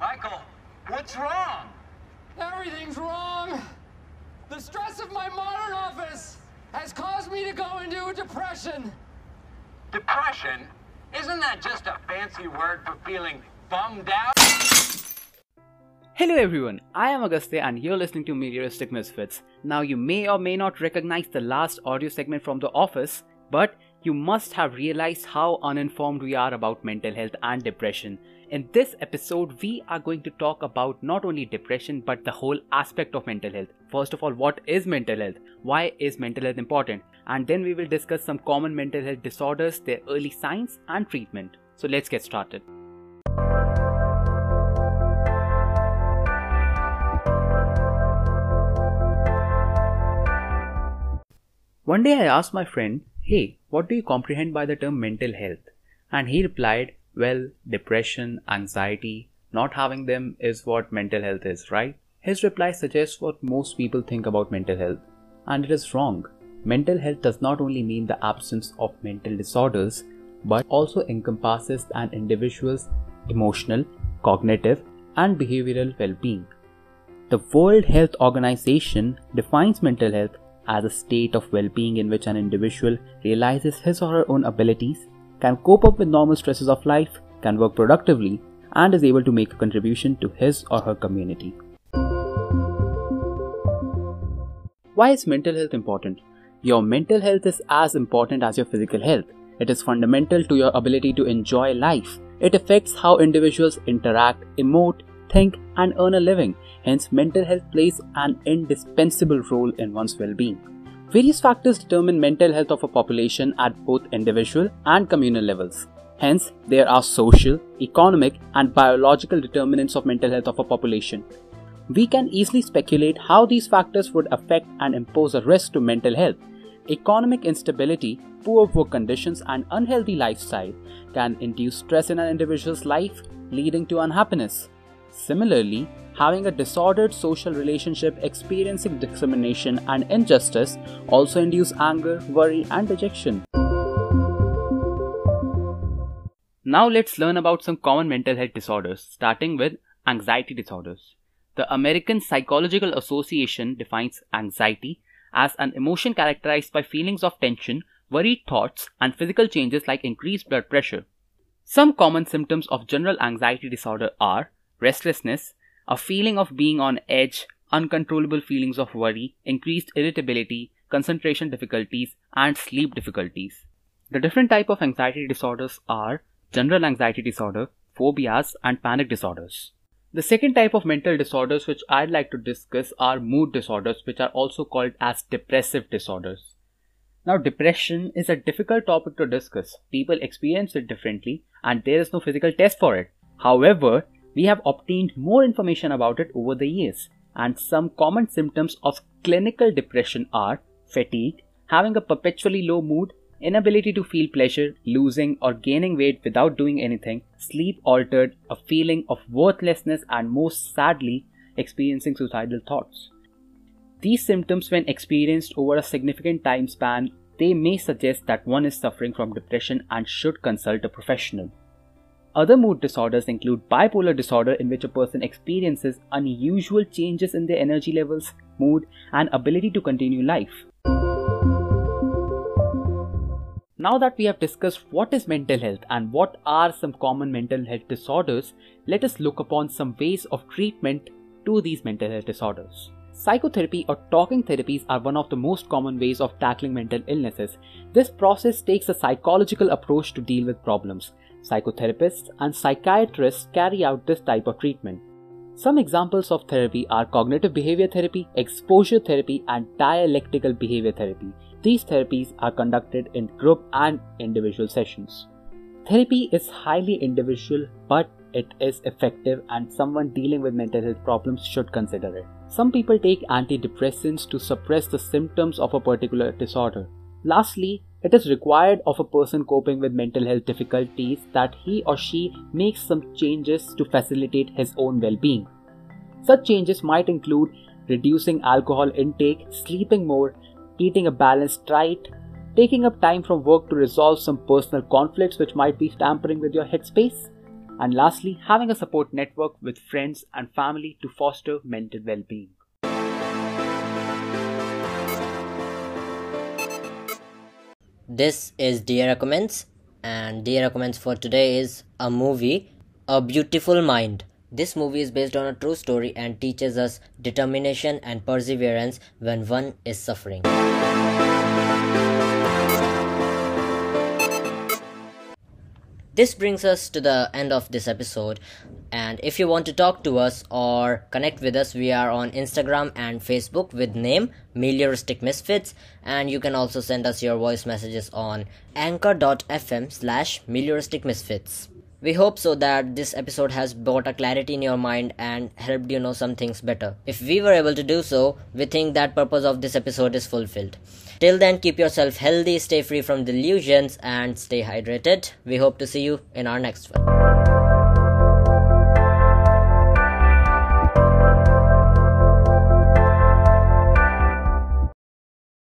Michael, what's wrong? Everything's wrong. The stress of my modern office has caused me to go into a depression. Depression? Isn't that just a fancy word for feeling bummed out? Hello everyone, I am Agastya and you're listening to Melioristic Misfits. Now you may or may not recognize the last audio segment from The Office, but you must have realized how uninformed we are about mental health and depression. In this episode, we are going to talk about not only depression but the whole aspect of mental health. First of all, what is mental health? Why is mental health important? And then we will discuss some common mental health disorders, their early signs, and treatment. So let's get started. One day I asked my friend, Hey, what do you comprehend by the term mental health? And he replied, Well, depression, anxiety, not having them is what mental health is, right? His reply suggests what most people think about mental health, and it is wrong. Mental health does not only mean the absence of mental disorders, but also encompasses an individual's emotional, cognitive, and behavioral well being. The World Health Organization defines mental health as a state of well being in which an individual realizes his or her own abilities, can cope up with normal stresses of life, can work productively, and is able to make a contribution to his or her community. Why is mental health important? Your mental health is as important as your physical health. It is fundamental to your ability to enjoy life. It affects how individuals interact, emote, think, and earn a living. Hence, mental health plays an indispensable role in one's well being. Various factors determine mental health of a population at both individual and communal levels. Hence, there are social, economic, and biological determinants of mental health of a population. We can easily speculate how these factors would affect and impose a risk to mental health. Economic instability, poor work conditions, and unhealthy lifestyle can induce stress in an individual's life, leading to unhappiness. Similarly, having a disordered social relationship experiencing discrimination and injustice also induce anger, worry, and dejection. Now let's learn about some common mental health disorders, starting with anxiety disorders. The American Psychological Association defines anxiety as an emotion characterized by feelings of tension, worried thoughts, and physical changes like increased blood pressure. Some common symptoms of general anxiety disorder are restlessness, a feeling of being on edge, uncontrollable feelings of worry, increased irritability, concentration difficulties, and sleep difficulties. The different type of anxiety disorders are general anxiety disorder, phobias, and panic disorders. The second type of mental disorders which I'd like to discuss are mood disorders which are also called as depressive disorders. Now depression is a difficult topic to discuss. People experience it differently and there is no physical test for it. However, we have obtained more information about it over the years, and some common symptoms of clinical depression are fatigue, having a perpetually low mood, inability to feel pleasure, losing or gaining weight without doing anything, sleep altered, a feeling of worthlessness, and most sadly, experiencing suicidal thoughts. These symptoms, when experienced over a significant time span, they may suggest that one is suffering from depression and should consult a professional. Other mood disorders include bipolar disorder, in which a person experiences unusual changes in their energy levels, mood, and ability to continue life. Now that we have discussed what is mental health and what are some common mental health disorders, let us look upon some ways of treatment to these mental health disorders. Psychotherapy or talking therapies are one of the most common ways of tackling mental illnesses. This process takes a psychological approach to deal with problems. Psychotherapists and psychiatrists carry out this type of treatment. Some examples of therapy are cognitive behavior therapy, exposure therapy, and dialectical behavior therapy. These therapies are conducted in group and individual sessions. Therapy is highly individual, but it is effective, and someone dealing with mental health problems should consider it. Some people take antidepressants to suppress the symptoms of a particular disorder. Lastly, it is required of a person coping with mental health difficulties that he or she makes some changes to facilitate his own well being. Such changes might include reducing alcohol intake, sleeping more, eating a balanced diet, taking up time from work to resolve some personal conflicts which might be tampering with your headspace, And lastly, having a support network with friends and family to foster mental well being. This is Dear Recommends, and Dear Recommends for today is a movie, A Beautiful Mind. This movie is based on a true story and teaches us determination and perseverance when one is suffering. This brings us to the end of this episode. And if you want to talk to us or connect with us, we are on Instagram and Facebook with name Melioristic Misfits. And you can also send us your voice messages on anchor.fm slash Melioristic Misfits. We hope so that this episode has brought a clarity in your mind and helped you know some things better. If we were able to do so, we think that purpose of this episode is fulfilled. Till then, keep yourself healthy, stay free from delusions, and stay hydrated. We hope to see you in our next one.